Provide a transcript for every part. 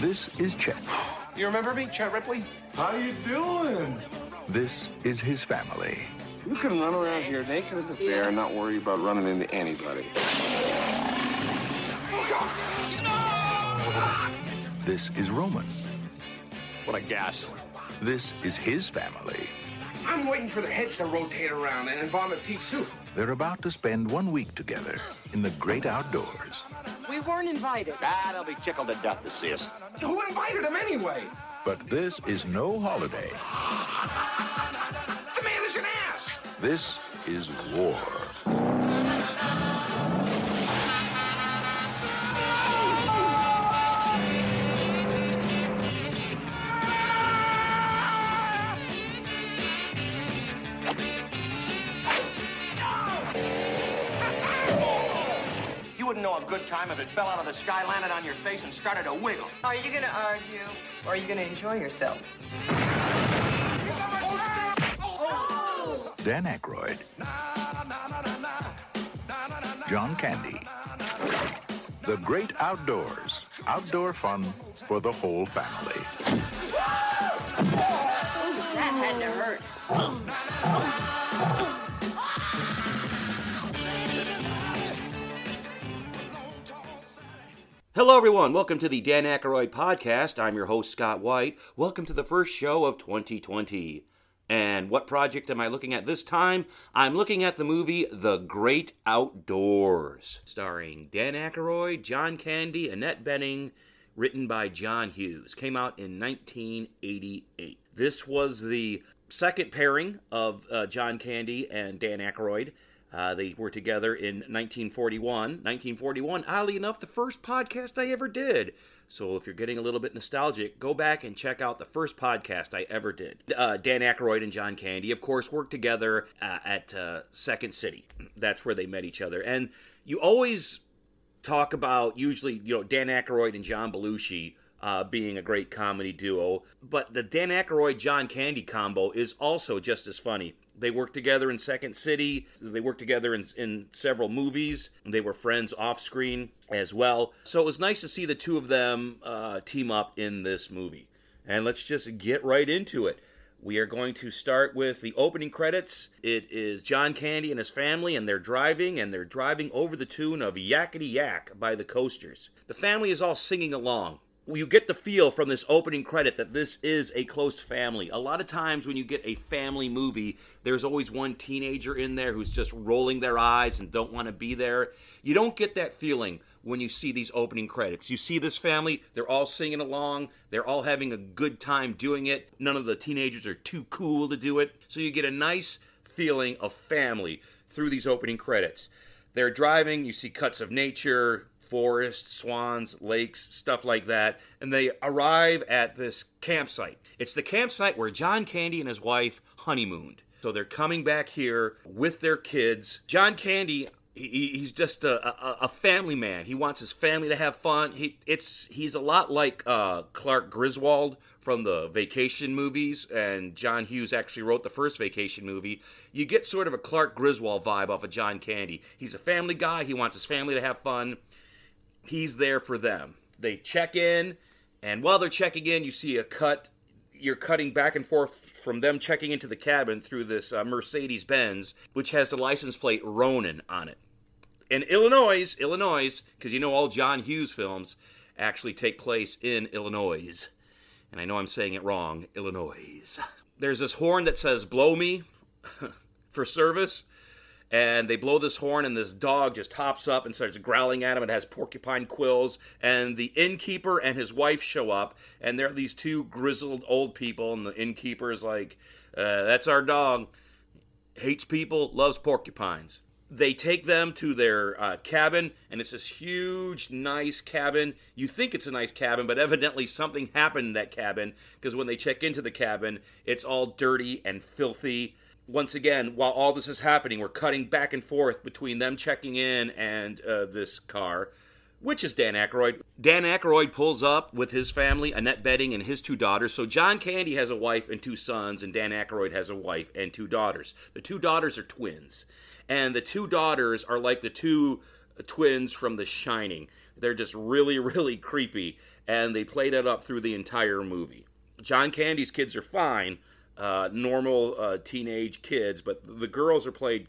This is Chet. You remember me, Chet Ripley? How you doing? This is his family. You can run around here naked as a bear and not worry about running into anybody. This is Roman. What a gas. This is his family. I'm waiting for the heads to rotate around and embalm Pete soup. They're about to spend one week together in the great outdoors. We weren't invited. Ah, they'll be tickled to death to see us. Who invited him anyway? But this is no holiday. The man is an ass. This is war. Wouldn't know a good time if it fell out of the sky, landed on your face, and started to wiggle. Are you going to argue or are you going to enjoy yourself? Dan Aykroyd. John Candy. The Great Outdoors. Outdoor fun for the whole family. That had to hurt. Hello, everyone. Welcome to the Dan Aykroyd podcast. I'm your host, Scott White. Welcome to the first show of 2020. And what project am I looking at this time? I'm looking at the movie The Great Outdoors, starring Dan Aykroyd, John Candy, Annette Bening, written by John Hughes. Came out in 1988. This was the second pairing of uh, John Candy and Dan Aykroyd. Uh, they were together in 1941. 1941, oddly enough, the first podcast I ever did. So if you're getting a little bit nostalgic, go back and check out the first podcast I ever did. Uh, Dan Aykroyd and John Candy, of course, worked together uh, at uh, Second City. That's where they met each other. And you always talk about, usually, you know, Dan Aykroyd and John Belushi uh, being a great comedy duo. But the Dan Aykroyd John Candy combo is also just as funny. They worked together in Second City. They worked together in, in several movies. They were friends off screen as well. So it was nice to see the two of them uh, team up in this movie. And let's just get right into it. We are going to start with the opening credits. It is John Candy and his family, and they're driving, and they're driving over the tune of Yakety Yak by the Coasters. The family is all singing along you get the feel from this opening credit that this is a close family. A lot of times when you get a family movie, there's always one teenager in there who's just rolling their eyes and don't want to be there. You don't get that feeling when you see these opening credits. You see this family, they're all singing along, they're all having a good time doing it. None of the teenagers are too cool to do it. So you get a nice feeling of family through these opening credits. They're driving, you see cuts of nature, forests, swans, lakes, stuff like that. And they arrive at this campsite. It's the campsite where John Candy and his wife honeymooned. So they're coming back here with their kids. John Candy, he, he's just a, a, a, family man. He wants his family to have fun. He it's he's a lot like uh, Clark Griswold from the Vacation movies, and John Hughes actually wrote the first Vacation movie. You get sort of a Clark Griswold vibe off of John Candy. He's a family guy. He wants his family to have fun he's there for them. They check in, and while they're checking in, you see a cut. You're cutting back and forth from them checking into the cabin through this uh, Mercedes Benz, which has the license plate Ronin on it. In Illinois, Illinois, because you know all John Hughes films actually take place in Illinois. And I know I'm saying it wrong, Illinois. There's this horn that says blow me for service and they blow this horn and this dog just hops up and starts growling at him. It has porcupine quills and the innkeeper and his wife show up and they're these two grizzled old people and the innkeeper is like uh, that's our dog. Hates people loves porcupines. They take them to their uh, cabin and it's this huge nice cabin. You think it's a nice cabin but evidently something happened in that cabin because when they check into the cabin it's all dirty and filthy once again, while all this is happening, we're cutting back and forth between them checking in and uh, this car, which is Dan Aykroyd. Dan Aykroyd pulls up with his family, Annette Bening and his two daughters. So John Candy has a wife and two sons, and Dan Aykroyd has a wife and two daughters. The two daughters are twins, and the two daughters are like the two twins from The Shining. They're just really, really creepy, and they play that up through the entire movie. John Candy's kids are fine, uh, normal uh, teenage kids, but the girls are played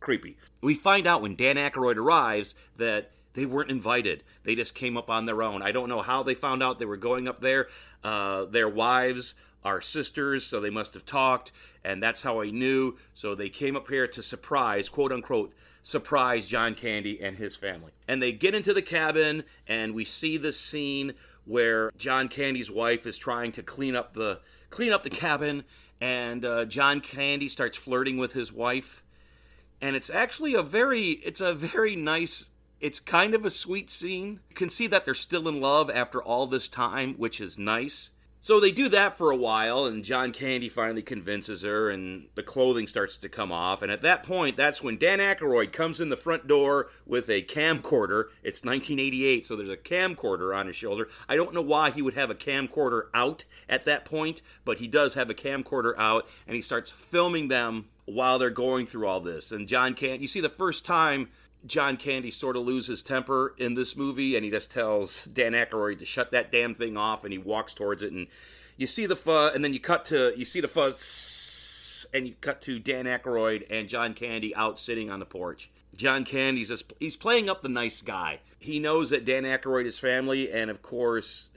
creepy. We find out when Dan Aykroyd arrives that they weren't invited. They just came up on their own. I don't know how they found out they were going up there. Uh, their wives are sisters, so they must have talked, and that's how I knew. So they came up here to surprise, quote unquote, surprise John Candy and his family. And they get into the cabin, and we see this scene where John Candy's wife is trying to clean up the clean up the cabin, and uh, John Candy starts flirting with his wife. And it's actually a very it's a very nice it's kind of a sweet scene. You can see that they're still in love after all this time, which is nice. So they do that for a while, and John Candy finally convinces her, and the clothing starts to come off. And at that point, that's when Dan Aykroyd comes in the front door with a camcorder. It's 1988, so there's a camcorder on his shoulder. I don't know why he would have a camcorder out at that point, but he does have a camcorder out, and he starts filming them while they're going through all this. And John Candy, you see the first time John Candy sort of loses temper in this movie, and he just tells Dan Aykroyd to shut that damn thing off, and he walks towards it, and you see the fuzz, and then you cut to you see the fuzz, and you cut to Dan Aykroyd and John Candy out sitting on the porch. John Candy's just, he's playing up the nice guy. He knows that Dan Aykroyd is family, and of course,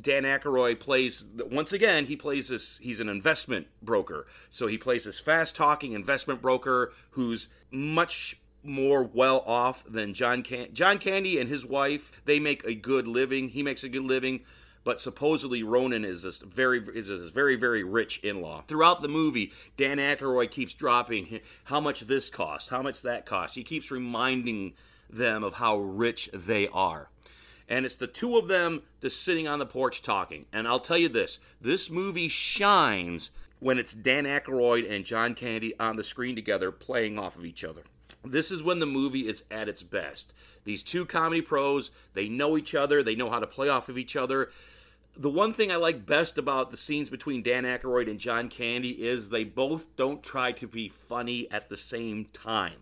Dan Aykroyd plays once again. He plays this. He's an investment broker, so he plays this fast-talking investment broker who's much more well off than John Can- John Candy and his wife. They make a good living. He makes a good living, but supposedly Roman is this very is this very very rich in-law. Throughout the movie, Dan Aykroyd keeps dropping how much this cost, how much that cost. He keeps reminding them of how rich they are. And it's the two of them just sitting on the porch talking. And I'll tell you this this movie shines when it's Dan Aykroyd and John Candy on the screen together playing off of each other. This is when the movie is at its best. These two comedy pros, they know each other, they know how to play off of each other. The one thing I like best about the scenes between Dan Aykroyd and John Candy is they both don't try to be funny at the same time.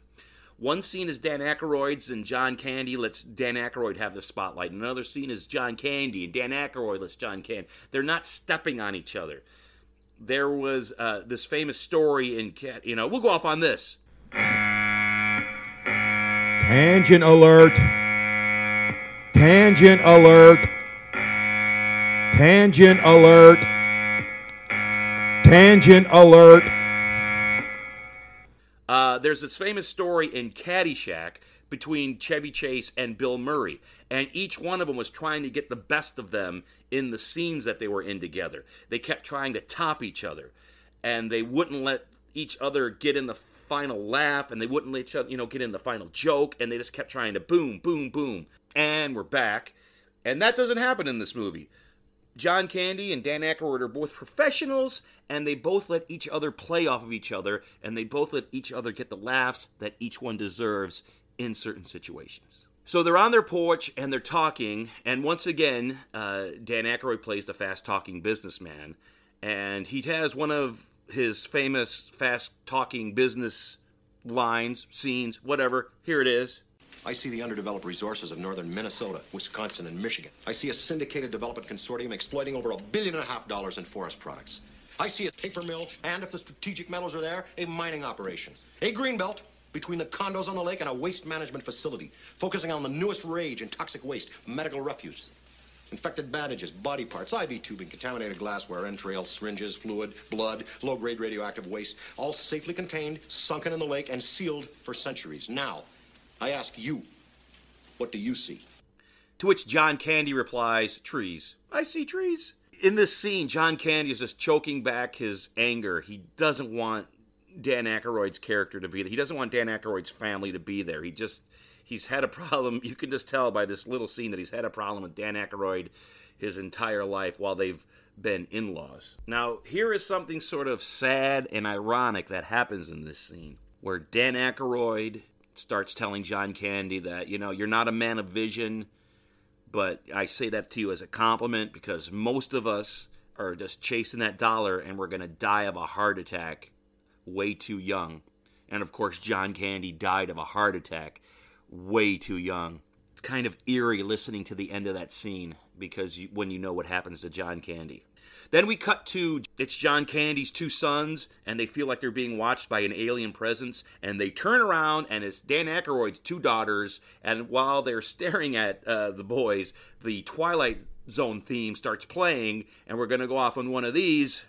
One scene is Dan Aykroyd's and John Candy lets Dan Aykroyd have the spotlight. Another scene is John Candy and Dan Aykroyd lets John Candy. They're not stepping on each other. There was uh, this famous story in, cat, you know, we'll go off on this. Tangent alert. Tangent alert. Tangent alert. Tangent alert. Uh, there's this famous story in Caddyshack between Chevy Chase and Bill Murray, and each one of them was trying to get the best of them in the scenes that they were in together. They kept trying to top each other, and they wouldn't let each other get in the final laugh, and they wouldn't let each other, you know, get in the final joke, and they just kept trying to boom, boom, boom. And we're back, and that doesn't happen in this movie. John Candy and Dan Aykroyd are both professionals, and they both let each other play off of each other, and they both let each other get the laughs that each one deserves in certain situations. So they're on their porch and they're talking, and once again, uh, Dan Aykroyd plays the fast-talking businessman, and he has one of his famous fast-talking business lines, scenes, whatever. Here it is. I see the underdeveloped resources of northern Minnesota, Wisconsin, and Michigan. I see a syndicated development consortium exploiting over a billion and a half dollars in forest products. I see a paper mill, and if the strategic metals are there, a mining operation. A greenbelt between the condos on the lake and a waste management facility, focusing on the newest rage in toxic waste, medical refuse. Infected bandages, body parts, IV tubing, contaminated glassware, entrails, syringes, fluid, blood, low-grade radioactive waste, all safely contained, sunken in the lake, and sealed for centuries. Now, I ask you, what do you see? To which John Candy replies, Trees. I see trees. In this scene, John Candy is just choking back his anger. He doesn't want Dan Aykroyd's character to be there. He doesn't want Dan Aykroyd's family to be there. He just, he's had a problem. You can just tell by this little scene that he's had a problem with Dan Aykroyd his entire life while they've been in laws. Now, here is something sort of sad and ironic that happens in this scene where Dan Aykroyd starts telling John Candy that, you know, you're not a man of vision, but I say that to you as a compliment because most of us are just chasing that dollar and we're going to die of a heart attack way too young. And of course, John Candy died of a heart attack way too young. It's kind of eerie listening to the end of that scene because you, when you know what happens to John Candy. Then we cut to it's John Candy's two sons, and they feel like they're being watched by an alien presence, and they turn around, and it's Dan Aykroyd's two daughters, and while they're staring at uh, the boys, the Twilight Zone theme starts playing, and we're gonna go off on one of these.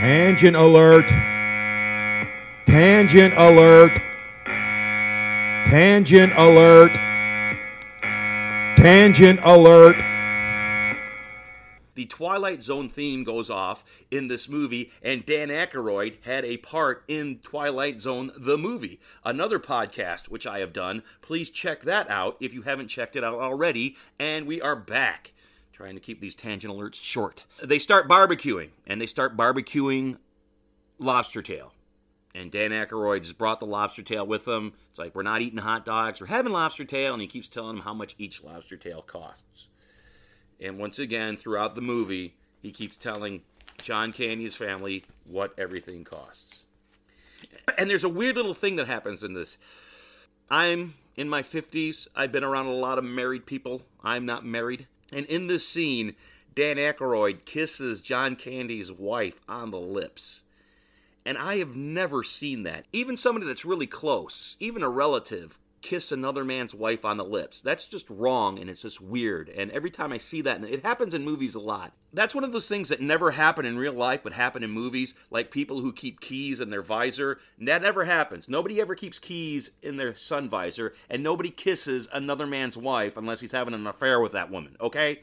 Tangent alert. Tangent alert. Tangent alert. Tangent alert. the Twilight Zone theme goes off in this movie, and Dan Aykroyd had a part in Twilight Zone the movie. Another podcast which I have done. Please check that out if you haven't checked it out already. And we are back. Trying to keep these tangent alerts short. They start barbecuing, and they start barbecuing lobster tail. And Dan Aykroyd just brought the lobster tail with him. It's like, we're not eating hot dogs, we're having lobster tail, and he keeps telling them how much each lobster tail costs. And once again, throughout the movie, he keeps telling John Candy's family what everything costs. And there's a weird little thing that happens in this. I'm in my 50s. I've been around a lot of married people. I'm not married. And in this scene, Dan Aykroyd kisses John Candy's wife on the lips. And I have never seen that. Even somebody that's really close, even a relative, kiss another man's wife on the lips. That's just wrong and it's just weird. And every time I see that, and it happens in movies a lot. That's one of those things that never happen in real life but happen in movies, like people who keep keys in their visor. That never happens. Nobody ever keeps keys in their sun visor, and nobody kisses another man's wife unless he's having an affair with that woman, okay?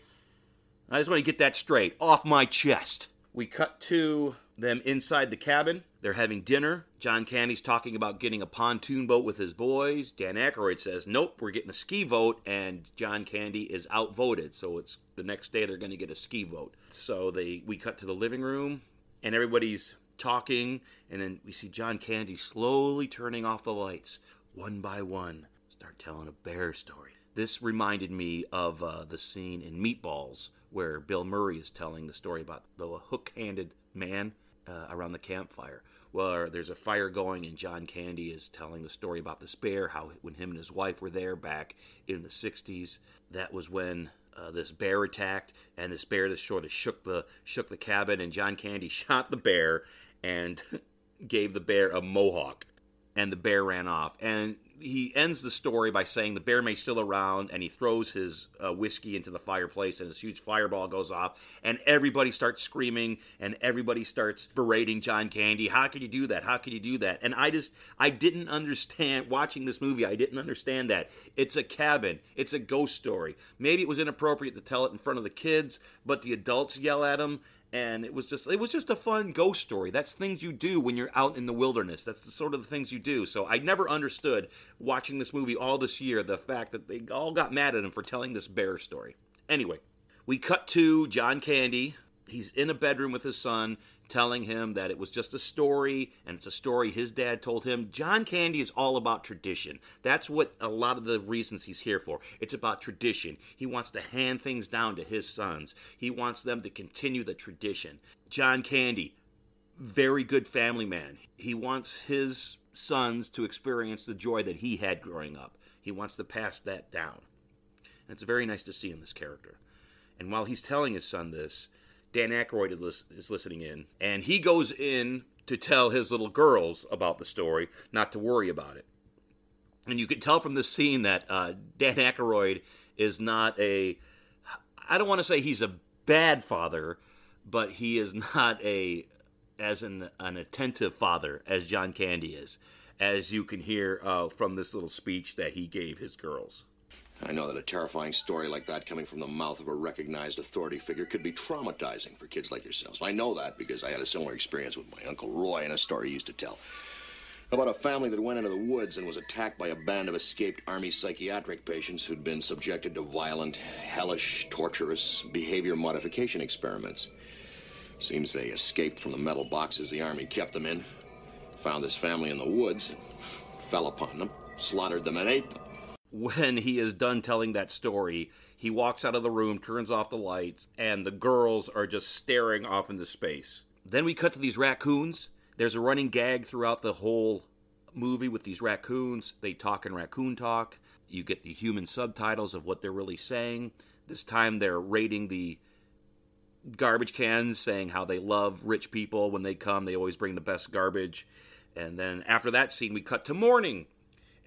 I just want to get that straight off my chest. We cut to them inside the cabin. They're having dinner. John Candy's talking about getting a pontoon boat with his boys. Dan Aykroyd says, "Nope, we're getting a ski vote," and John Candy is outvoted. So it's the next day they're going to get a ski vote. So they we cut to the living room, and everybody's talking, and then we see John Candy slowly turning off the lights one by one. Start telling a bear story. This reminded me of uh, the scene in Meatballs where Bill Murray is telling the story about the hook-handed man uh, around the campfire. Well, there's a fire going, and John Candy is telling the story about the bear. How when him and his wife were there back in the '60s, that was when uh, this bear attacked, and this bear just sort of shook the shook the cabin, and John Candy shot the bear and gave the bear a mohawk, and the bear ran off. And he ends the story by saying the bear may still around, and he throws his uh, whiskey into the fireplace, and this huge fireball goes off, and everybody starts screaming, and everybody starts berating John Candy. How could you do that? How could you do that? And I just, I didn't understand watching this movie. I didn't understand that it's a cabin, it's a ghost story. Maybe it was inappropriate to tell it in front of the kids, but the adults yell at him and it was just it was just a fun ghost story. That's things you do when you're out in the wilderness. That's the sort of the things you do. So i never understood watching this movie all this year the fact that they all got mad at him for telling this bear story. Anyway we cut to john candy. He's in a bedroom with his son telling him that it was just a story and it's a story his dad told him. John Candy is all about tradition. That's what a lot of the reasons he's here for. It's about tradition. He wants to hand things down to his sons, he wants them to continue the tradition. John Candy, very good family man. He wants his sons to experience the joy that he had growing up. He wants to pass that down. And it's very nice to see in this character. And while he's telling his son this, Dan Aykroyd is listening in, and he goes in to tell his little girls about the story, not to worry about it. And you can tell from this scene that uh, Dan Aykroyd is not a, I don't want to say he's a bad father, but he is not a, as an, an attentive father as John Candy is, as you can hear uh, from this little speech that he gave his girls. I know that a terrifying story like that coming from the mouth of a recognized authority figure could be traumatizing for kids like yourselves. I know that because I had a similar experience with my Uncle Roy in a story he used to tell. About a family that went into the woods and was attacked by a band of escaped Army psychiatric patients who'd been subjected to violent, hellish, torturous behavior modification experiments. Seems they escaped from the metal boxes the Army kept them in, found this family in the woods, fell upon them, slaughtered them, and ate them when he is done telling that story, he walks out of the room, turns off the lights, and the girls are just staring off into space. Then we cut to these raccoons. There's a running gag throughout the whole movie with these raccoons. They talk in raccoon talk. You get the human subtitles of what they're really saying. This time they're rating the garbage cans, saying how they love rich people when they come. They always bring the best garbage. And then after that scene, we cut to morning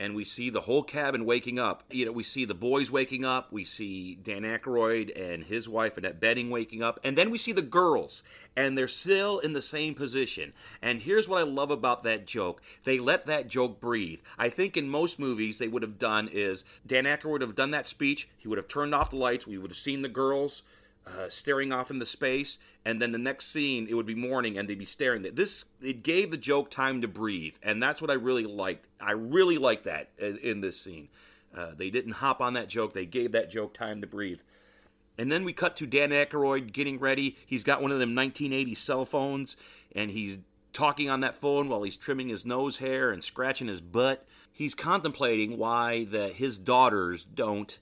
and we see the whole cabin waking up. You know, we see the boys waking up. We see Dan Aykroyd and his wife Annette Bening waking up, and then we see the girls, and they're still in the same position. And here's what I love about that joke: they let that joke breathe. I think in most movies they would have done is Dan Aykroyd would have done that speech. He would have turned off the lights. We would have seen the girls. Uh, staring off into space, and then the next scene it would be morning, and they'd be staring. This it gave the joke time to breathe, and that's what I really liked. I really liked that in, in this scene. Uh, they didn't hop on that joke; they gave that joke time to breathe. And then we cut to Dan Aykroyd getting ready. He's got one of them 1980 cell phones, and he's talking on that phone while he's trimming his nose hair and scratching his butt. He's contemplating why that his daughters don't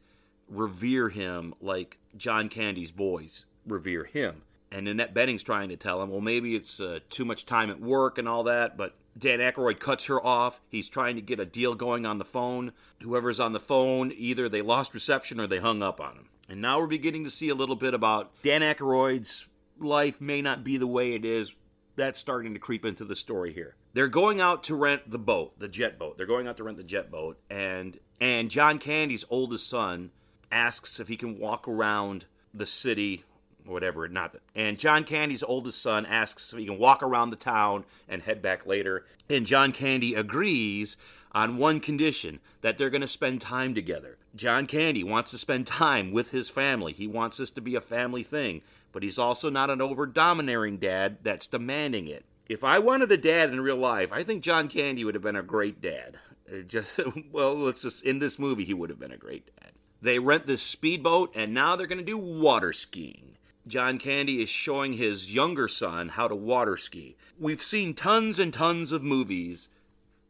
revere him like John Candy's boys revere him. And Annette Bening's trying to tell him, well, maybe it's uh, too much time at work and all that, but Dan Aykroyd cuts her off. He's trying to get a deal going on the phone. Whoever's on the phone, either they lost reception or they hung up on him. And now we're beginning to see a little bit about Dan Aykroyd's life may not be the way it is. That's starting to creep into the story here. They're going out to rent the boat, the jet boat. They're going out to rent the jet boat, and and John Candy's oldest son asks if he can walk around the city or whatever not and john candy's oldest son asks if he can walk around the town and head back later. And john candy agrees on one condition that they're going to spend time together. John candy wants to spend time with his family. He wants this to be a family thing but he's also not an over domineering dad that's demanding it. If i wanted a dad in real life i think john candy would have been a great dad. Just well let's just in this movie he would have been a great dad they rent this speedboat and now they're going to do water skiing. John Candy is showing his younger son how to water ski. We've seen tons and tons of movies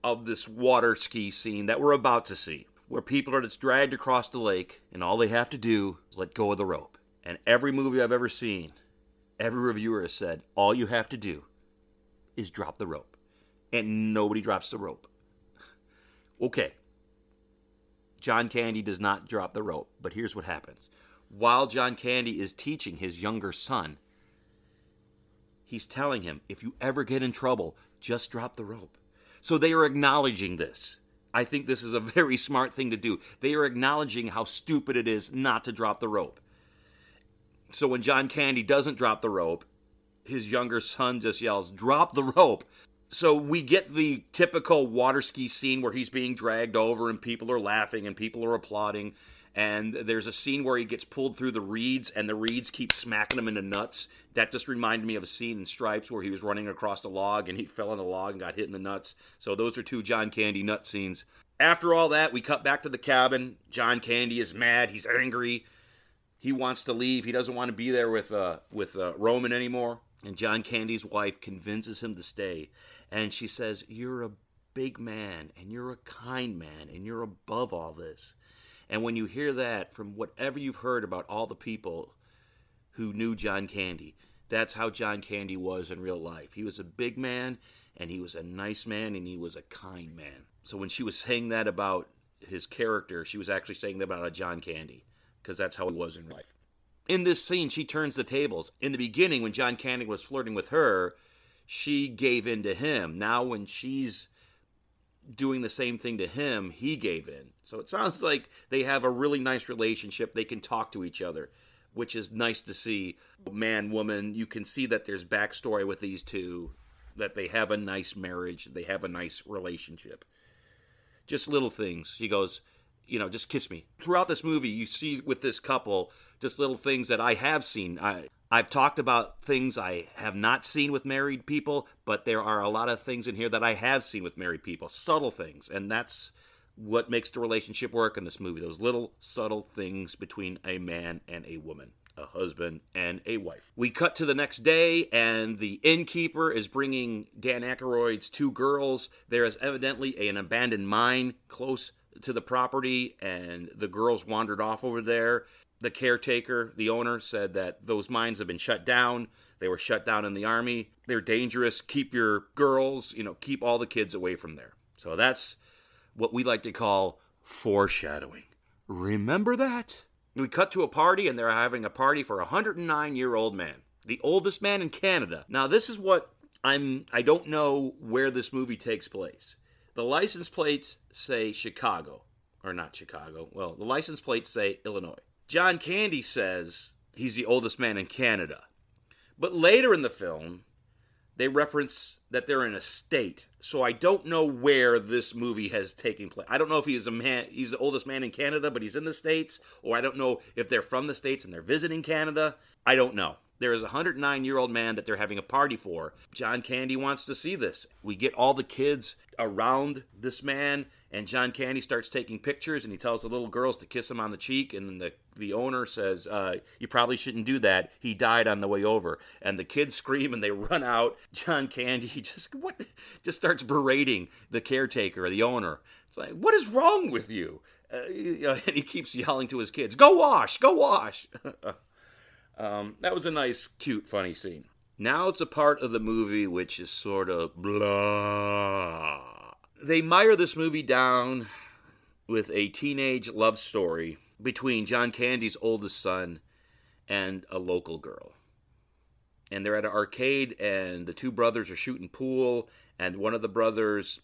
of this water ski scene that we're about to see, where people are just dragged across the lake and all they have to do is let go of the rope. And every movie I've ever seen, every reviewer has said, all you have to do is drop the rope. And nobody drops the rope. Okay, John Candy does not drop the rope, but here's what happens. While John Candy is teaching his younger son, he's telling him, if you ever get in trouble, just drop the rope. So they are acknowledging this. I think this is a very smart thing to do. They are acknowledging how stupid it is not to drop the rope. So when John Candy doesn't drop the rope, his younger son just yells, Drop the rope. So we get the typical water ski scene where he's being dragged over and people are laughing and people are applauding. And there's a scene where he gets pulled through the reeds and the reeds keep smacking him in the nuts. That just reminded me of a scene in Stripes where he was running across a log and he fell on a log and got hit in the nuts. So those are two John Candy nut scenes. After all that, we cut back to the cabin. John Candy is mad. He's angry. He wants to leave. He doesn't want to be there with uh, with uh, Roman anymore. And John Candy's wife convinces him to stay. And she says, You're a big man, and you're a kind man, and you're above all this. And when you hear that from whatever you've heard about all the people who knew John Candy, that's how John Candy was in real life. He was a big man, and he was a nice man, and he was a kind man. So when she was saying that about his character, she was actually saying that about a John Candy, because that's how he was in life. In this scene, she turns the tables. In the beginning, when John Candy was flirting with her, she gave in to him. Now, when she's doing the same thing to him, he gave in. So it sounds like they have a really nice relationship. They can talk to each other, which is nice to see. Man, woman, you can see that there's backstory with these two, that they have a nice marriage, they have a nice relationship. Just little things. She goes, you know, just kiss me. Throughout this movie, you see with this couple just little things that I have seen. I, I've talked about things I have not seen with married people, but there are a lot of things in here that I have seen with married people, subtle things, and that's what makes the relationship work in this movie. Those little subtle things between a man and a woman, a husband and a wife. We cut to the next day, and the innkeeper is bringing Dan Aykroyd's two girls. There is evidently an abandoned mine close to the property, and the girls wandered off over there the caretaker, the owner, said that those mines have been shut down. They were shut down in the army. They're dangerous. Keep your girls, you know, keep all the kids away from there. So that's what we like to call foreshadowing. Remember that? We cut to a party, and they're having a party for a 109 year old man, the oldest man in Canada. Now, this is what I'm. I don't know where this movie takes place. The license plates say Chicago, or not Chicago. Well, the license plates say Illinois. John Candy says he's the oldest man in Canada. But later in the film, they reference that they're in a state. So I don't know where this movie has taken place. I don't know if he is a man he's the oldest man in Canada, but he's in the States, or I don't know if they're from the States and they're visiting Canada. I don't know. There is a 109 year old man that they're having a party for. John Candy wants to see this. We get all the kids around this man, and John Candy starts taking pictures, and he tells the little girls to kiss him on the cheek, and the the owner says, uh, "You probably shouldn't do that. He died on the way over." And the kids scream and they run out. John Candy just what just starts berating the caretaker, the owner. It's like, "What is wrong with you?" Uh, and he keeps yelling to his kids, "Go wash, go wash." um, that was a nice, cute, funny scene. Now it's a part of the movie which is sort of blah. They mire this movie down with a teenage love story between John Candy's oldest son and a local girl. And they're at an arcade, and the two brothers are shooting pool, and one of the brothers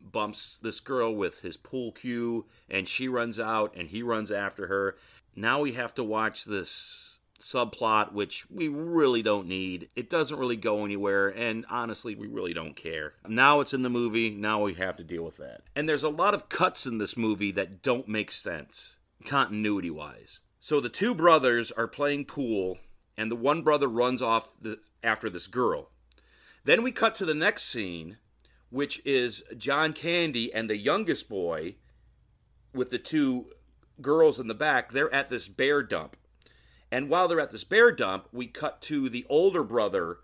bumps this girl with his pool cue, and she runs out, and he runs after her. Now we have to watch this subplot, which we really don't need. It doesn't really go anywhere, and honestly, we really don't care. Now it's in the movie, now we have to deal with that. And there's a lot of cuts in this movie that don't make sense, continuity wise. So the two brothers are playing pool, and the one brother runs off the, after this girl. Then we cut to the next scene, which is John Candy and the youngest boy with the two girls in the back. They're at this bear dump and while they're at this bear dump, we cut to the older brother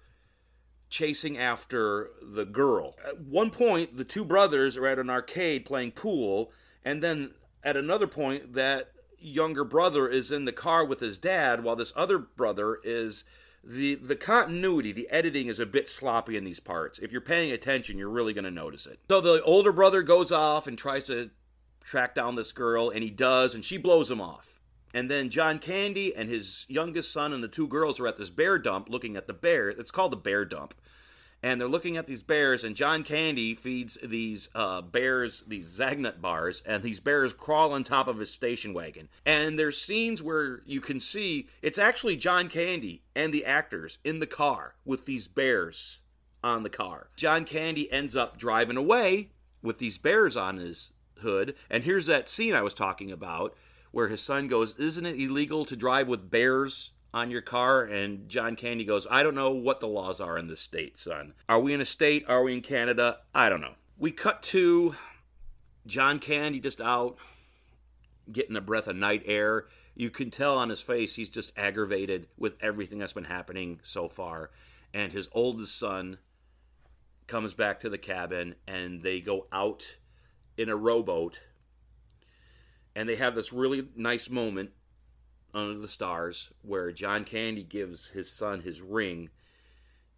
chasing after the girl. At one point, the two brothers are at an arcade playing pool, and then at another point, that younger brother is in the car with his dad while this other brother is the the continuity the editing is a bit sloppy in these parts. If you're paying attention you're really going to notice it. So the older brother goes off and tries to track down this girl and he does and she blows him off and then John Candy and his youngest son and the two girls are at this bear dump looking at the bear. It's called the bear dump. And they're looking at these bears, and John Candy feeds these uh, bears these Zagnut bars, and these bears crawl on top of his station wagon. And there's scenes where you can see it's actually John Candy and the actors in the car with these bears on the car. John Candy ends up driving away with these bears on his hood, and here's that scene I was talking about where his son goes, Isn't it illegal to drive with bears on your car? And John Candy goes, I don't know what the laws are in this state, son. Are we in a state? Are we in Canada? I don't know. We cut to John Candy just out getting a breath of night air. You can tell on his face he's just aggravated with everything that's been happening so far. And his oldest son comes back to the cabin and they go out in a rowboat and they have this really nice moment under the stars where John Candy gives his son his ring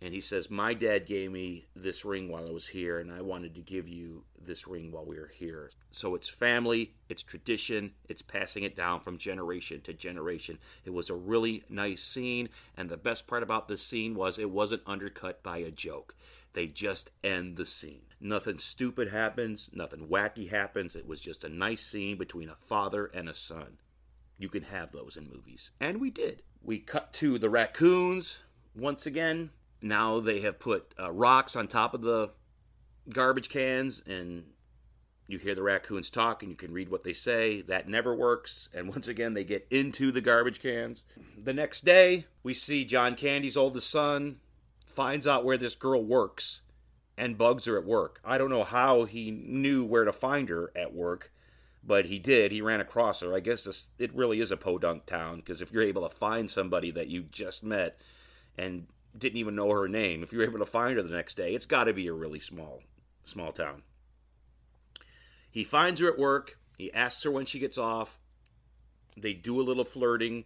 and he says, My dad gave me this ring while I was here, and I wanted to give you this ring while we were here. So it's family, it's tradition, it's passing it down from generation to generation. It was a really nice scene, and the best part about this scene was it wasn't undercut by a joke. They just end the scene. Nothing stupid happens, nothing wacky happens. It was just a nice scene between a father and a son. You can have those in movies. And we did. We cut to the raccoons once again. Now they have put uh, rocks on top of the garbage cans, and you hear the raccoons talk and you can read what they say. That never works. And once again, they get into the garbage cans. The next day, we see John Candy's oldest son finds out where this girl works and bugs her at work. I don't know how he knew where to find her at work, but he did. He ran across her. I guess this, it really is a podunk town because if you're able to find somebody that you just met and didn't even know her name, if you're able to find her the next day, it's got to be a really small small town. He finds her at work. He asks her when she gets off. They do a little flirting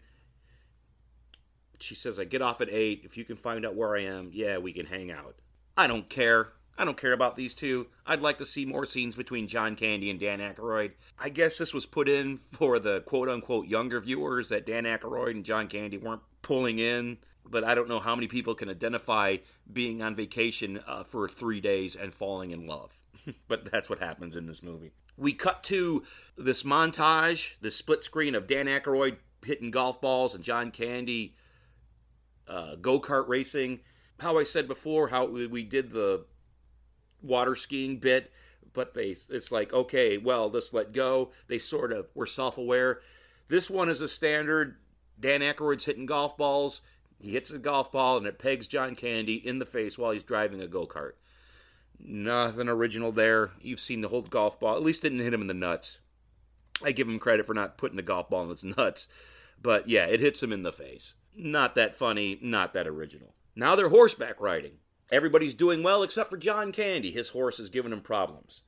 she says, I get off at 8. If you can find out where I am, yeah, we can hang out. I don't care. I don't care about these two. I'd like to see more scenes between John Candy and Dan Aykroyd. I guess this was put in for the quote unquote younger viewers that Dan Aykroyd and John Candy weren't pulling in. But I don't know how many people can identify being on vacation uh, for three days and falling in love. but that's what happens in this movie. We cut to this montage, the split screen of Dan Aykroyd hitting golf balls and John Candy uh, go kart racing. How I said before, how we did the water skiing bit, but they it's like okay, well, let's let go. They sort of were self aware. This one is a standard. Dan Aykroyd's hitting golf balls. He hits a golf ball and it pegs John Candy in the face while he's driving a go kart. Nothing original there. You've seen the whole golf ball. At least didn't hit him in the nuts. I give him credit for not putting the golf ball in his nuts. But yeah, it hits him in the face. Not that funny, not that original. Now they're horseback riding. Everybody's doing well except for John Candy. His horse is giving him problems.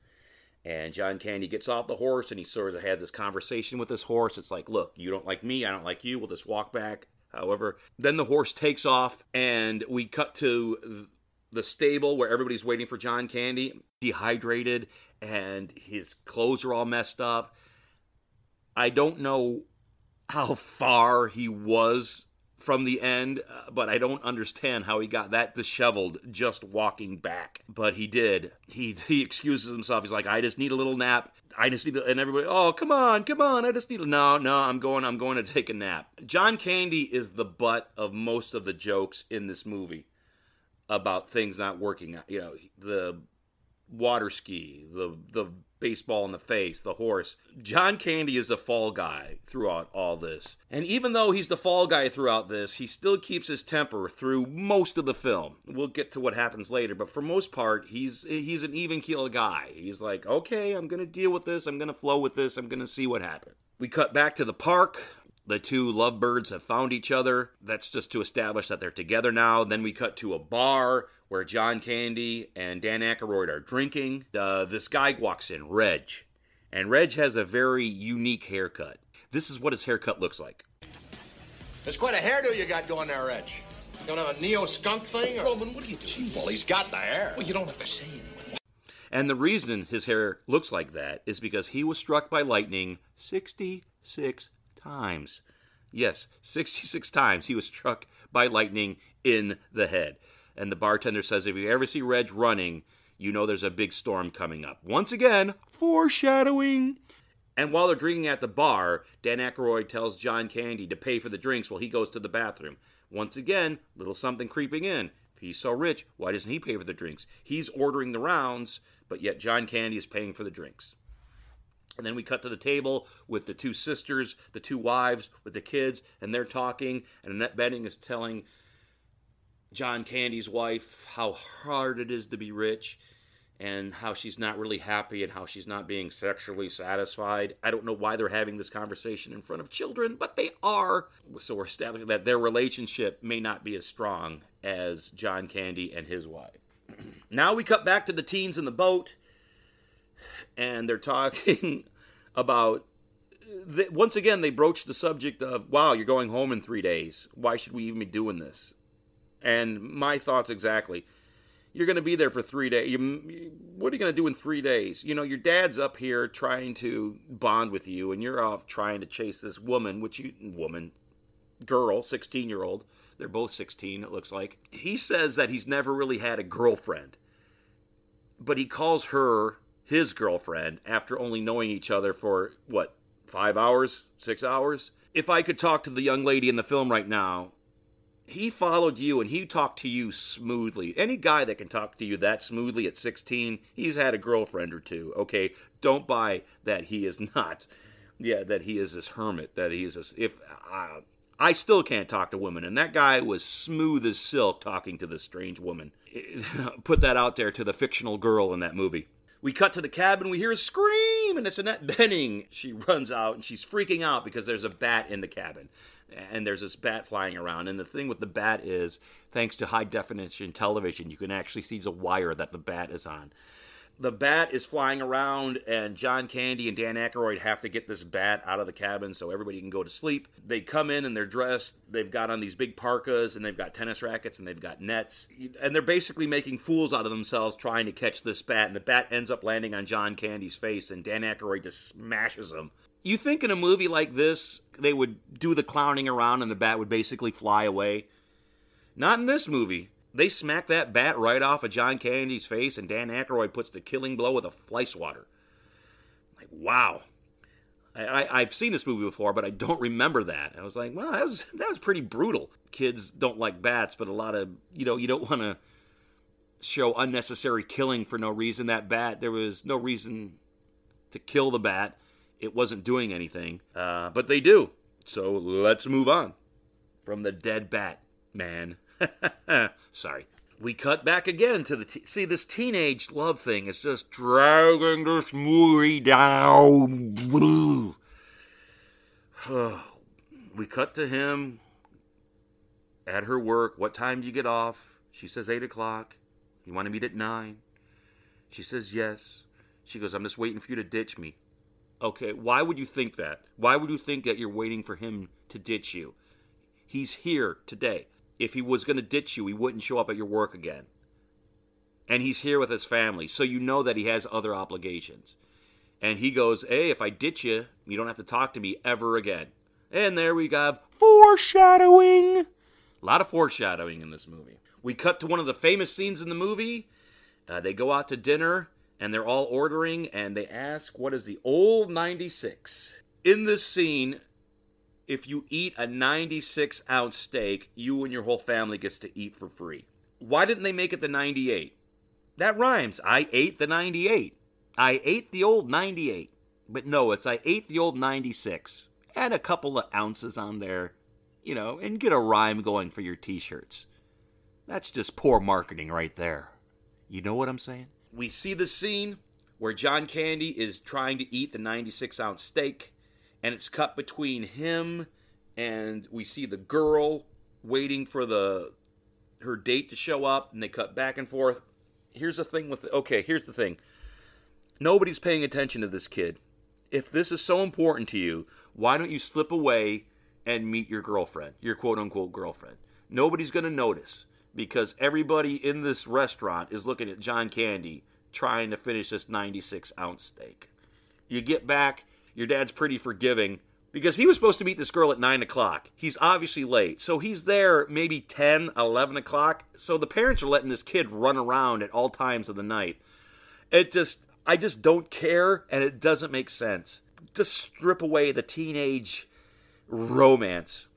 And John Candy gets off the horse and he sort of has this conversation with his horse. It's like, look, you don't like me, I don't like you, we'll just walk back. However, then the horse takes off and we cut to the stable where everybody's waiting for John Candy, dehydrated, and his clothes are all messed up. I don't know how far he was from the end, uh, but I don't understand how he got that disheveled just walking back. But he did. He he excuses himself. He's like, I just need a little nap. I just need to, and everybody, oh come on, come on, I just need a no, no, I'm going, I'm going to take a nap. John Candy is the butt of most of the jokes in this movie about things not working. You know, the water ski, the the baseball in the face, the horse. John Candy is the fall guy throughout all this. And even though he's the fall guy throughout this, he still keeps his temper through most of the film. We'll get to what happens later, but for most part, he's he's an even keel guy. He's like, "Okay, I'm going to deal with this. I'm going to flow with this. I'm going to see what happens." We cut back to the park. The two lovebirds have found each other. That's just to establish that they're together now. Then we cut to a bar where John Candy and Dan Aykroyd are drinking. Uh, this guy walks in, Reg. And Reg has a very unique haircut. This is what his haircut looks like. It's quite a hairdo you got going there, Reg. You don't have a neo skunk thing? Or... Roman, what are you doing? Well, he's got the hair. Well, you don't have to say anything. And the reason his hair looks like that is because he was struck by lightning 66 times. Yes, 66 times he was struck by lightning in the head. And the bartender says, if you ever see Reg running, you know there's a big storm coming up. Once again, foreshadowing. And while they're drinking at the bar, Dan Aykroyd tells John Candy to pay for the drinks while he goes to the bathroom. Once again, little something creeping in. If he's so rich, why doesn't he pay for the drinks? He's ordering the rounds, but yet John Candy is paying for the drinks. And then we cut to the table with the two sisters, the two wives, with the kids, and they're talking. And Annette Bening is telling John Candy's wife how hard it is to be rich and how she's not really happy and how she's not being sexually satisfied. I don't know why they're having this conversation in front of children, but they are. So we're establishing that their relationship may not be as strong as John Candy and his wife. now we cut back to the teens in the boat and they're talking about once again they broach the subject of wow you're going home in three days why should we even be doing this and my thoughts exactly you're going to be there for three days you, what are you going to do in three days? You know your dad's up here trying to bond with you and you're off trying to chase this woman which you woman girl 16 year old they're both 16 it looks like. He says that he's never really had a girlfriend but he calls her his girlfriend after only knowing each other for what five hours six hours? If i could talk to the young lady in the film right now he followed you and he talked to you smoothly any guy that can talk to you that smoothly at 16 he's had a girlfriend or two okay don't buy that he is not yeah that he is this hermit that he is this if uh, I still can't talk to women, and that guy was smooth as silk talking to this strange woman. Put that out there to the fictional girl in that movie. We cut to the cabin, we hear a scream, and it's Annette Bening. She runs out and she's freaking out because there's a bat in the cabin. And there's this bat flying around. And the thing with the bat is, thanks to high definition television, you can actually see the wire that the bat is on. the bat is flying around, and John Candy and Dan Aykroyd have to get this bat out of the cabin so everybody can go to sleep. They come in and they're dressed. They've got on these big parkas, and they've got tennis rackets, and they've got nets. And they're basically making fools out of themselves trying to catch this bat. And the bat ends up landing on John Candy's face, and Dan Aykroyd just smashes him. You think in a movie like this, they would do the clowning around and the bat would basically fly away? Not in this movie. They smack that bat right off of John Candy's face, and Dan Aykroyd puts the killing blow with a fly swatter. Like, wow. I, have seen this movie before, but I don't remember that. I was like, well, that was that was pretty brutal. Kids don't like bats, but a lot of you know you don't want to show unnecessary killing for no reason. That bat, there was no reason to kill the bat. It wasn't doing anything, uh, but they do. So let's move on from the dead bat man. Sorry. We cut back again to the te- see this teenage love thing is just dragging this movie down. we cut to him at her work. What time do you get off? She says eight o'clock. You want to meet at nine? She says yes. She goes, I'm just waiting for you to ditch me. Okay, why would you think that? Why would you think that you're waiting for him to ditch you? He's here today if he was going to ditch you, he wouldn't show up at your work again. And he's here with his family, so you know that he has other obligations. And he goes, Hey, if I ditch you, you don't have to talk to me ever again. And there we go. Foreshadowing! A lot of foreshadowing in this movie. We cut to one of the famous scenes in the movie. Uh, they go out to dinner, and they're all ordering, and they ask, What is the old 96? In this scene, if you eat a 96 ounce steak, you and your whole family gets to eat for free. Why didn't they make it the 98? That rhymes. I ate the 98. I ate the old 98. But no, it's I ate the old 96. Add a couple of ounces on there, you know, and get a rhyme going for your t shirts. That's just poor marketing right there. You know what I'm saying? We see the scene where John Candy is trying to eat the 96 ounce steak and it's cut between him and we see the girl waiting for the her date to show up and they cut back and forth. Here's the thing with okay here's the thing. Nobody's paying attention to this kid. If this is so important to you why don't you slip away and meet your girlfriend your quote unquote girlfriend? Nobody's going to notice because everybody in this restaurant is looking at john candy trying to finish this 96 ounce steak you get back your dad's pretty forgiving because he was supposed to meet this girl at 9 o'clock. He's obviously late. So he's there maybe 10, 11 o'clock. So the parents are letting this kid run around at all times of the night. It just, I just don't care and it doesn't make sense. Just strip away the teenage romance.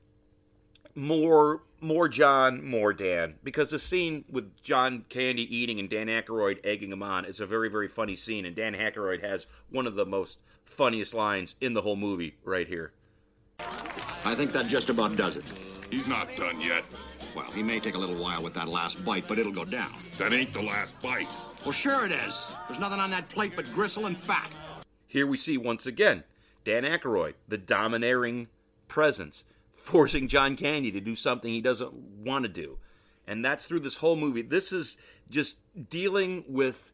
More more John, more Dan. Because the scene with John Candy eating and Dan Aykroyd egging him on is a very, very funny scene. And Dan Aykroyd has one of the most funniest lines in the whole movie right here. I think that just about does it. He's not done yet. Well, he may take a little while with that last bite, but it'll go down. That ain't the last bite. Well, sure it is. There's nothing on that plate but gristle and fat. Here we see once again Dan Aykroyd, the domineering presence, forcing John Candy to do something he doesn't want to do. And that's through this whole movie. This is just dealing with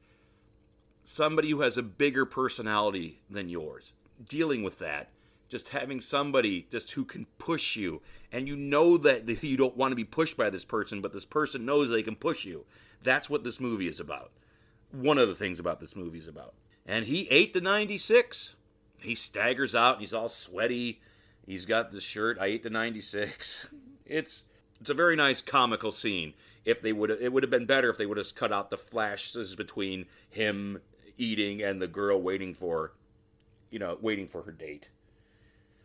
somebody who has a bigger personality than yours. Dealing with that. Just having somebody just who can push you. And you know that you don't want to be pushed by this person, but this person knows they can push you. That's what this movie is about. One of the things about this movie is about. And he ate the 96. He staggers out and he's all sweaty. He's got the shirt. I ate the 96. It's it's a very nice comical scene. If they would it would have been better if they would have cut out the flashes between him eating and the girl waiting for you know, waiting for her date.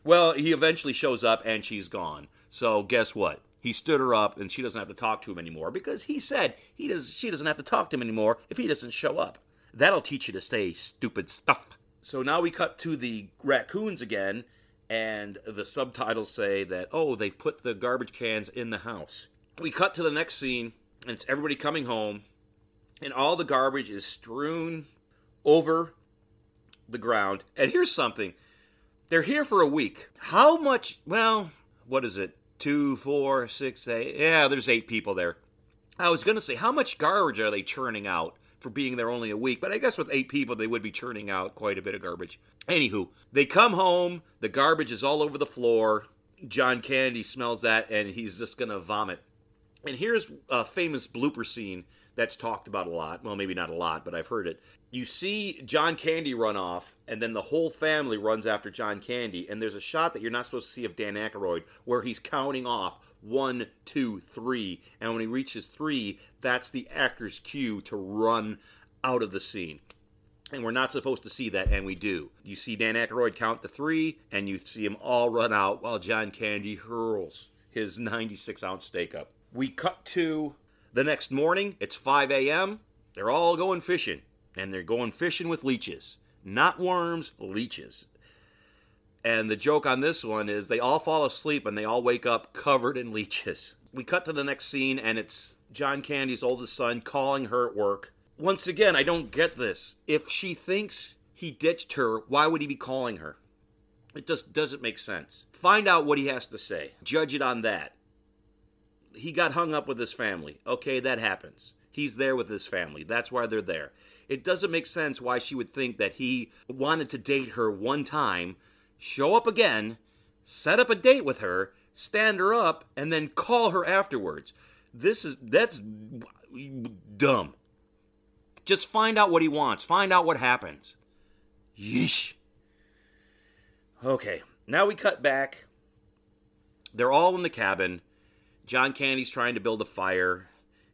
Well, he eventually shows up and she's gone. So guess what? He stood her up and she doesn't have to talk to him anymore because he said he does she doesn't have to talk to him anymore if he doesn't show up. That'll teach you to say stupid stuff. So now we cut to the raccoons again and the subtitles say that oh they put the garbage cans in the house. We cut to the next scene and it's everybody coming home and all the garbage is strewn over the ground. And here's something. They're here for a week. How much well what is it? Two four six eight yeah there's eight people there. I was going to say how much garbage are they churning out for being there only a week, but I guess with eight people, they would be churning out quite a bit of garbage. Anywho, they come home, the garbage is all over the floor. John Candy smells that, and he's just gonna vomit. And here's a famous blooper scene that's talked about a lot. Well, maybe not a lot, but I've heard it. You see John Candy run off, and then the whole family runs after John Candy, and there's a shot that you're not supposed to see of Dan Aykroyd where he's counting off one, two, three, and when he reaches three, that's the actor's cue to run out of the scene. And we're not supposed to see that, and we do. You see Dan Aykroyd count to three, and you see him all run out while John Candy hurls his 96 ounce steak up. We cut to the next morning. It's 5 a.m. They're all going fishing, and they're going fishing with leeches. Not worms, leeches. And the joke on this one is they all fall asleep and they all wake up covered in leeches. We cut to the next scene, and it's John Candy's oldest son calling her at work. Once again, I don't get this. If she thinks he ditched her, why would he be calling her? It just doesn't make sense. Find out what he has to say. Judge it on that. He got hung up with his family. Okay, that happens. He's there with his family. That's why they're there. It doesn't make sense why she would think that he wanted to date her one time, show up again, set up a date with her, stand her up, and then call her afterwards. This is that's dumb. Just find out what he wants. Find out what happens. Yeesh. Okay, now we cut back. They're all in the cabin. John Candy's trying to build a fire,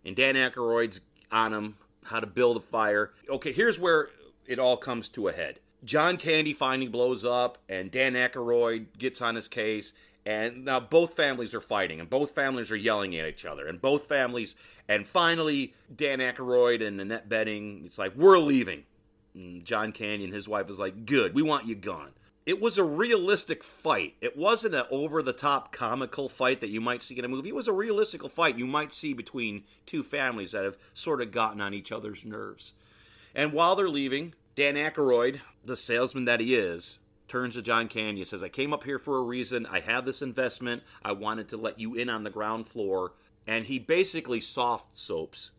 and Dan Aykroyd's on him how to build a fire. Okay, here's where it all comes to a head. John Candy finally blows up, and Dan Aykroyd gets on his case, and now both families are fighting, and both families are yelling at each other, and both families, and finally Dan Aykroyd and Annette Bening, it's like we're leaving. And John Candy and his wife is like, "Good, we want you gone." It was a realistic fight. It wasn't an over the top comical fight that you might see in a movie. It was a realistic fight you might see between two families that have sort of gotten on each other's nerves. And while they're leaving, Dan Aykroyd, the salesman that he is, turns to John Candy and says, I came up here for a reason. I have this investment. I wanted to let you in on the ground floor. And he basically soft soaps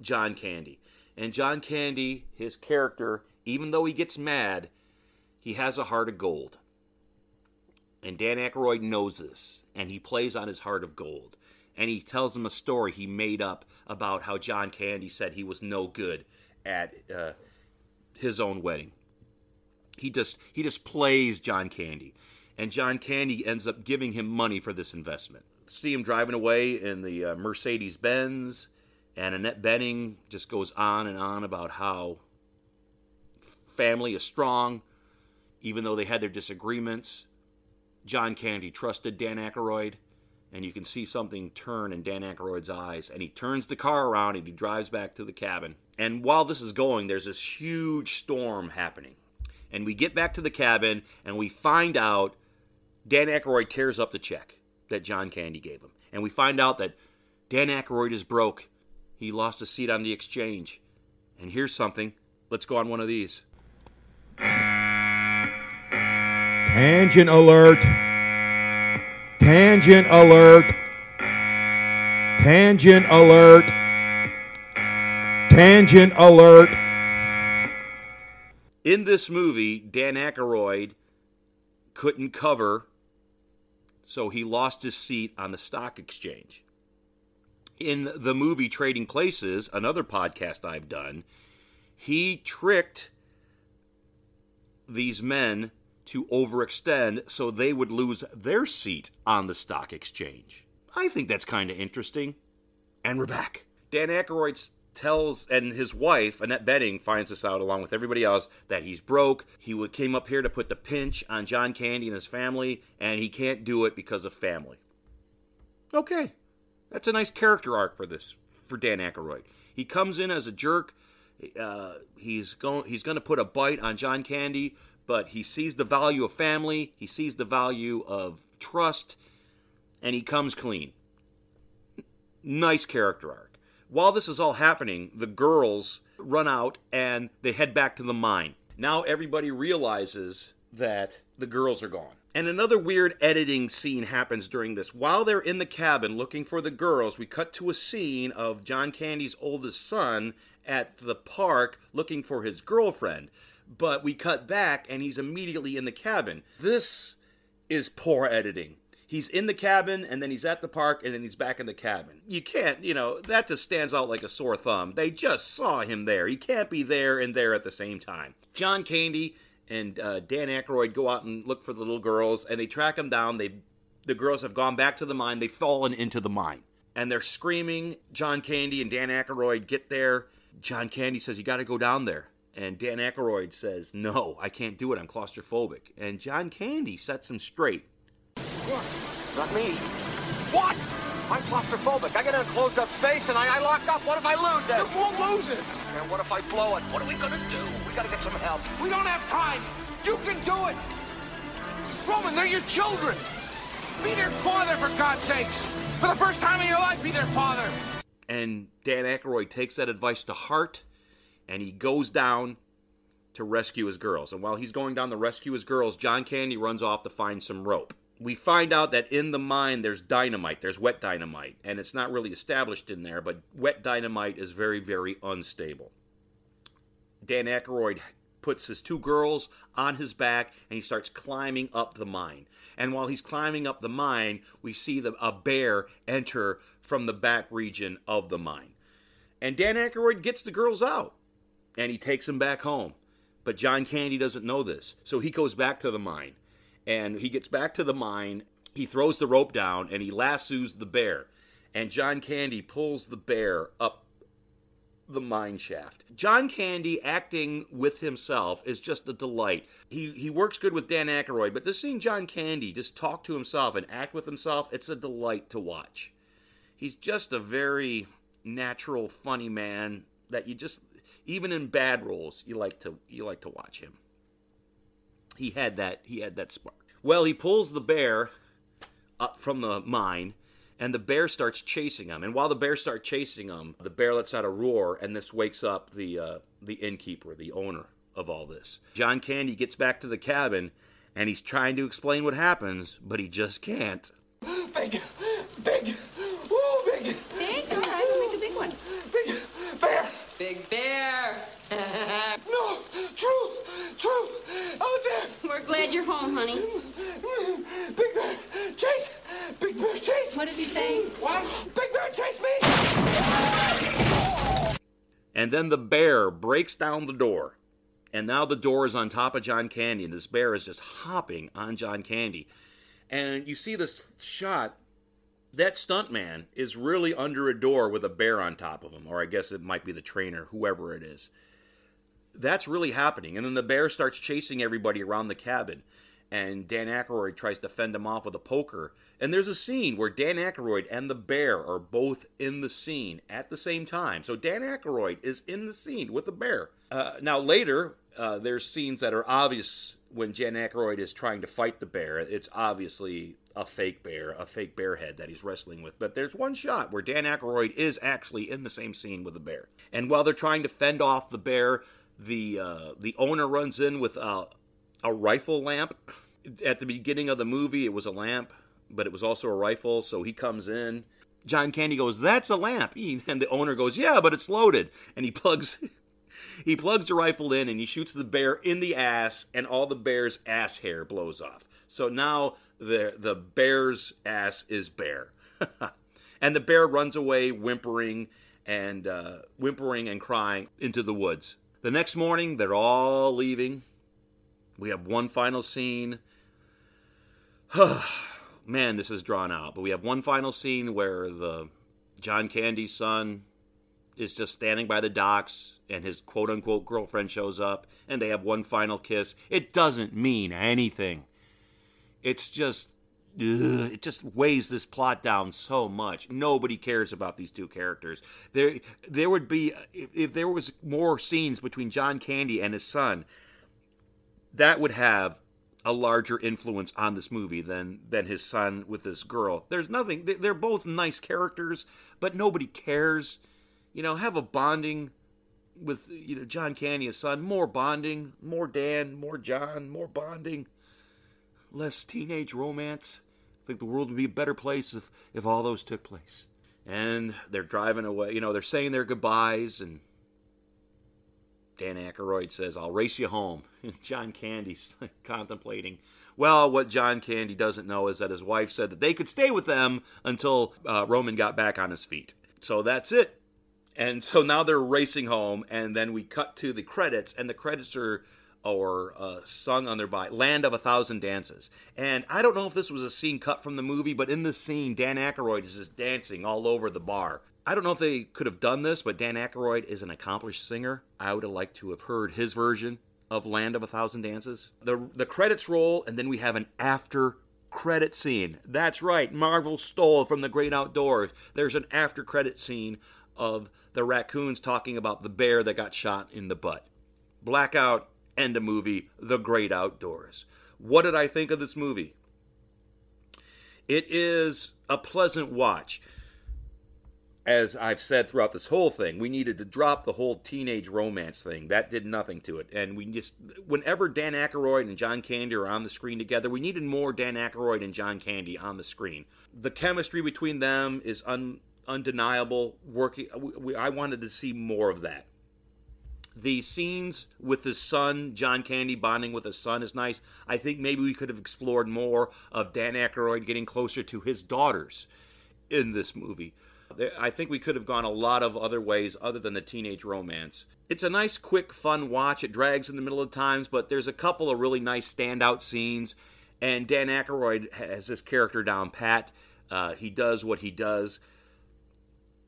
John Candy. And John Candy, his character, even though he gets mad, he has a heart of gold. And Dan Aykroyd knows this, and he plays on his heart of gold. And he tells him a story he made up about how John Candy said he was no good at uh, his own wedding. He just he just plays John Candy, and John Candy ends up giving him money for this investment. See him driving away in the uh, Mercedes Benz, and Annette Bening just goes on and on about how family is strong, even though they had their disagreements. John Candy trusted Dan Aykroyd, and you can see something turn in Dan Aykroyd's eyes. And he turns the car around and he drives back to the cabin. And while this is going, there's this huge storm happening. And we get back to the cabin and we find out Dan Aykroyd tears up the check that John Candy gave him. And we find out that Dan Aykroyd is broke. He lost a seat on the exchange. And here's something. Let's go on one of these. Tangent alert. Tangent alert. Tangent alert. Tangent alert. In this movie, Dan Aykroyd couldn't cover, so he lost his seat on the stock exchange. In the movie Trading Places, another podcast I've done, he tricked these men to overextend so they would lose their seat on the stock exchange. I think that's kind of interesting. And we're back. Dan Aykroyd tells, and his wife, Annette Bening, finds this out along with everybody else that he's broke. He came up here to put the pinch on John Candy and his family, and he can't do it because of family. Okay. That's a nice character arc for this, for Dan Aykroyd. He comes in as a jerk. Uh, he's going he's going to put a bite on John Candy, but he sees the value of family, he sees the value of trust, and he comes clean. Nice character arc. While this is all happening, the girls run out and they head back to the mine. Now everybody realizes that the girls are gone. And another weird editing scene happens during this. While they're in the cabin looking for the girls, we cut to a scene of John Candy's oldest son at the park looking for his girlfriend. But we cut back and he's immediately in the cabin. This is poor editing. He's in the cabin and then he's at the park and then he's back in the cabin. You can't, you know, that just stands out like a sore thumb. They just saw him there. He can't be there and there at the same time. John Candy and uh, Dan Aykroyd go out and look for the little girls and they track them down. They, the girls have gone back to the mine. They've fallen into the mine and they're screaming. John Candy and Dan Aykroyd get there. John Candy says, "You got to go down there." And Dan Aykroyd says, "No, I can't do it. I'm claustrophobic." And John Candy sets him straight. What? Not me. What? I'm claustrophobic. I get in a closed up space and I, I lock up. What if I lose it? You won't lose it. And what if I blow it? What are we gonna do? We gotta get some help. We don't have time. You can do it. Roman, they're your children. Be their father, for God's sakes. For the first time in your life, be their father. And Dan Aykroyd takes that advice to heart and he goes down to rescue his girls. And while he's going down to rescue his girls, John Candy runs off to find some rope. We find out that in the mine there's dynamite, there's wet dynamite, and it's not really established in there, but wet dynamite is very, very unstable. Dan Aykroyd puts his two girls on his back and he starts climbing up the mine. And while he's climbing up the mine, we see the, a bear enter from the back region of the mine. And Dan Aykroyd gets the girls out and he takes him back home. But John Candy doesn't know this. So he goes back to the mine and he gets back to the mine. He throws the rope down and he lassos the bear. And John Candy pulls the bear up the mine shaft. John Candy acting with himself is just a delight. He he works good with Dan Aykroyd, but just seeing John Candy just talk to himself and act with himself, it's a delight to watch. He's just a very natural, funny man that you just even in bad roles you like to you like to watch him. He had that he had that spark. Well, he pulls the bear up from the mine and the bear starts chasing him. And while the bear starts chasing him, the bear lets out a roar, and this wakes up the uh, the innkeeper, the owner of all this. John Candy gets back to the cabin, and he's trying to explain what happens, but he just can't. Big, big, ooh, big, Big? All right, we'll make a big one. big bear. Big bear. No, true, true, out there. We're glad you're home, honey. Big bear, chase. Big bear, chase. What does he say? What? Big bear, chase me. And then the bear breaks down the door. And now the door is on top of John Candy, and this bear is just hopping on John Candy. And you see this shot. That stuntman is really under a door with a bear on top of him, or I guess it might be the trainer, whoever it is. That's really happening. And then the bear starts chasing everybody around the cabin. And Dan Aykroyd tries to fend him off with a poker. And there's a scene where Dan Aykroyd and the bear are both in the scene at the same time. So Dan Aykroyd is in the scene with the bear. Uh, now later, uh, there's scenes that are obvious when Dan Aykroyd is trying to fight the bear. It's obviously a fake bear, a fake bear head that he's wrestling with. But there's one shot where Dan Aykroyd is actually in the same scene with the bear. And while they're trying to fend off the bear, the uh, the owner runs in with a, a rifle lamp. At the beginning of the movie, it was a lamp, but it was also a rifle. So he comes in. John Candy goes, "That's a lamp," and the owner goes, "Yeah, but it's loaded." And he plugs he plugs the rifle in and he shoots the bear in the ass, and all the bear's ass hair blows off. So now the the bear's ass is bare, and the bear runs away whimpering and uh, whimpering and crying into the woods. The next morning, they're all leaving. We have one final scene. Man, this is drawn out, but we have one final scene where the John Candy's son is just standing by the docks and his quote unquote girlfriend shows up and they have one final kiss. It doesn't mean anything. It's just ugh, it just weighs this plot down so much. Nobody cares about these two characters. There there would be if, if there was more scenes between John Candy and his son, that would have a larger influence on this movie than than his son with this girl. There's nothing. they- They're both nice characters, but nobody cares. You know, have a bonding with you know John Candy, his son. More bonding, more Dan, more John, more bonding, less teenage romance. I think the world would be a better place if if all those took place. And they're driving away. You know, they're saying their goodbyes, and Dan Aykroyd says, I'll race you home. And John Candy's contemplating. Well, what John Candy doesn't know is that his wife said that they could stay with them until uh, Roman got back on his feet. So that's it. And so now they're racing home, and then we cut to the credits, and the credits are or uh, sung on their by "Land of a Thousand Dances." And I don't know if this was a scene cut from the movie, but in this scene, Dan Aykroyd is just dancing all over the bar. I don't know if they could have done this, but Dan Aykroyd is an accomplished singer. I would have liked to have heard his version of "Land of a Thousand Dances." The the credits roll, and then we have an after credit scene. That's right, Marvel stole from the great outdoors. There's an after credit scene of the raccoons talking about the bear that got shot in the butt. Blackout and a movie, The Great Outdoors. What did I think of this movie? It is a pleasant watch. As I've said throughout this whole thing, we needed to drop the whole teenage romance thing. That did nothing to it. And we just, whenever Dan Aykroyd and John Candy are on the screen together, we needed more Dan Aykroyd and John Candy on the screen. The chemistry between them is un, undeniable. Working, we, I wanted to see more of that the scenes with his son, John Candy bonding with his son is nice. I think maybe we could have explored more of Dan Aykroyd getting closer to his daughters in this movie. I think we could have gone a lot of other ways other than the teenage romance. It's a nice, quick, fun watch. It drags in the middle of times, but there's a couple of really nice standout scenes. And Dan Aykroyd has this character down pat. Uh, he does what he does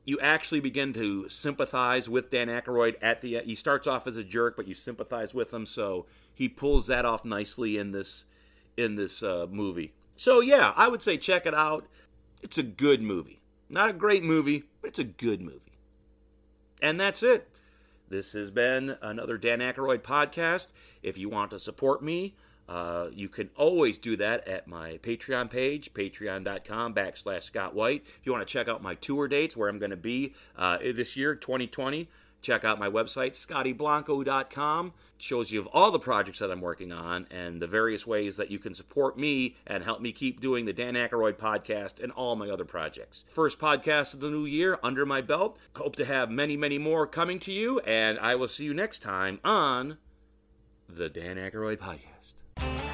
you actually begin to sympathize with Dan Aykroyd at the he starts off as a jerk but you sympathize with him so he pulls that off nicely in this in this uh, movie. So yeah I would say check it out. It's a good movie. Not a great movie but it's a good movie. And that's it. This has been another Dan Aykroyd podcast. If you want to support me uh, you can always do that at my Patreon page, patreon.com backslash Scott White. If you want to check out my tour dates, where I'm going to be uh, this year, 2020, check out my website, scottyblanco.com. It shows you of all the projects that I'm working on and the various ways that you can support me and help me keep doing the Dan Aykroyd podcast and all my other projects. First podcast of the new year under my belt. Hope to have many, many more coming to you, and I will see you next time on the Dan Aykroyd podcast. Thank you.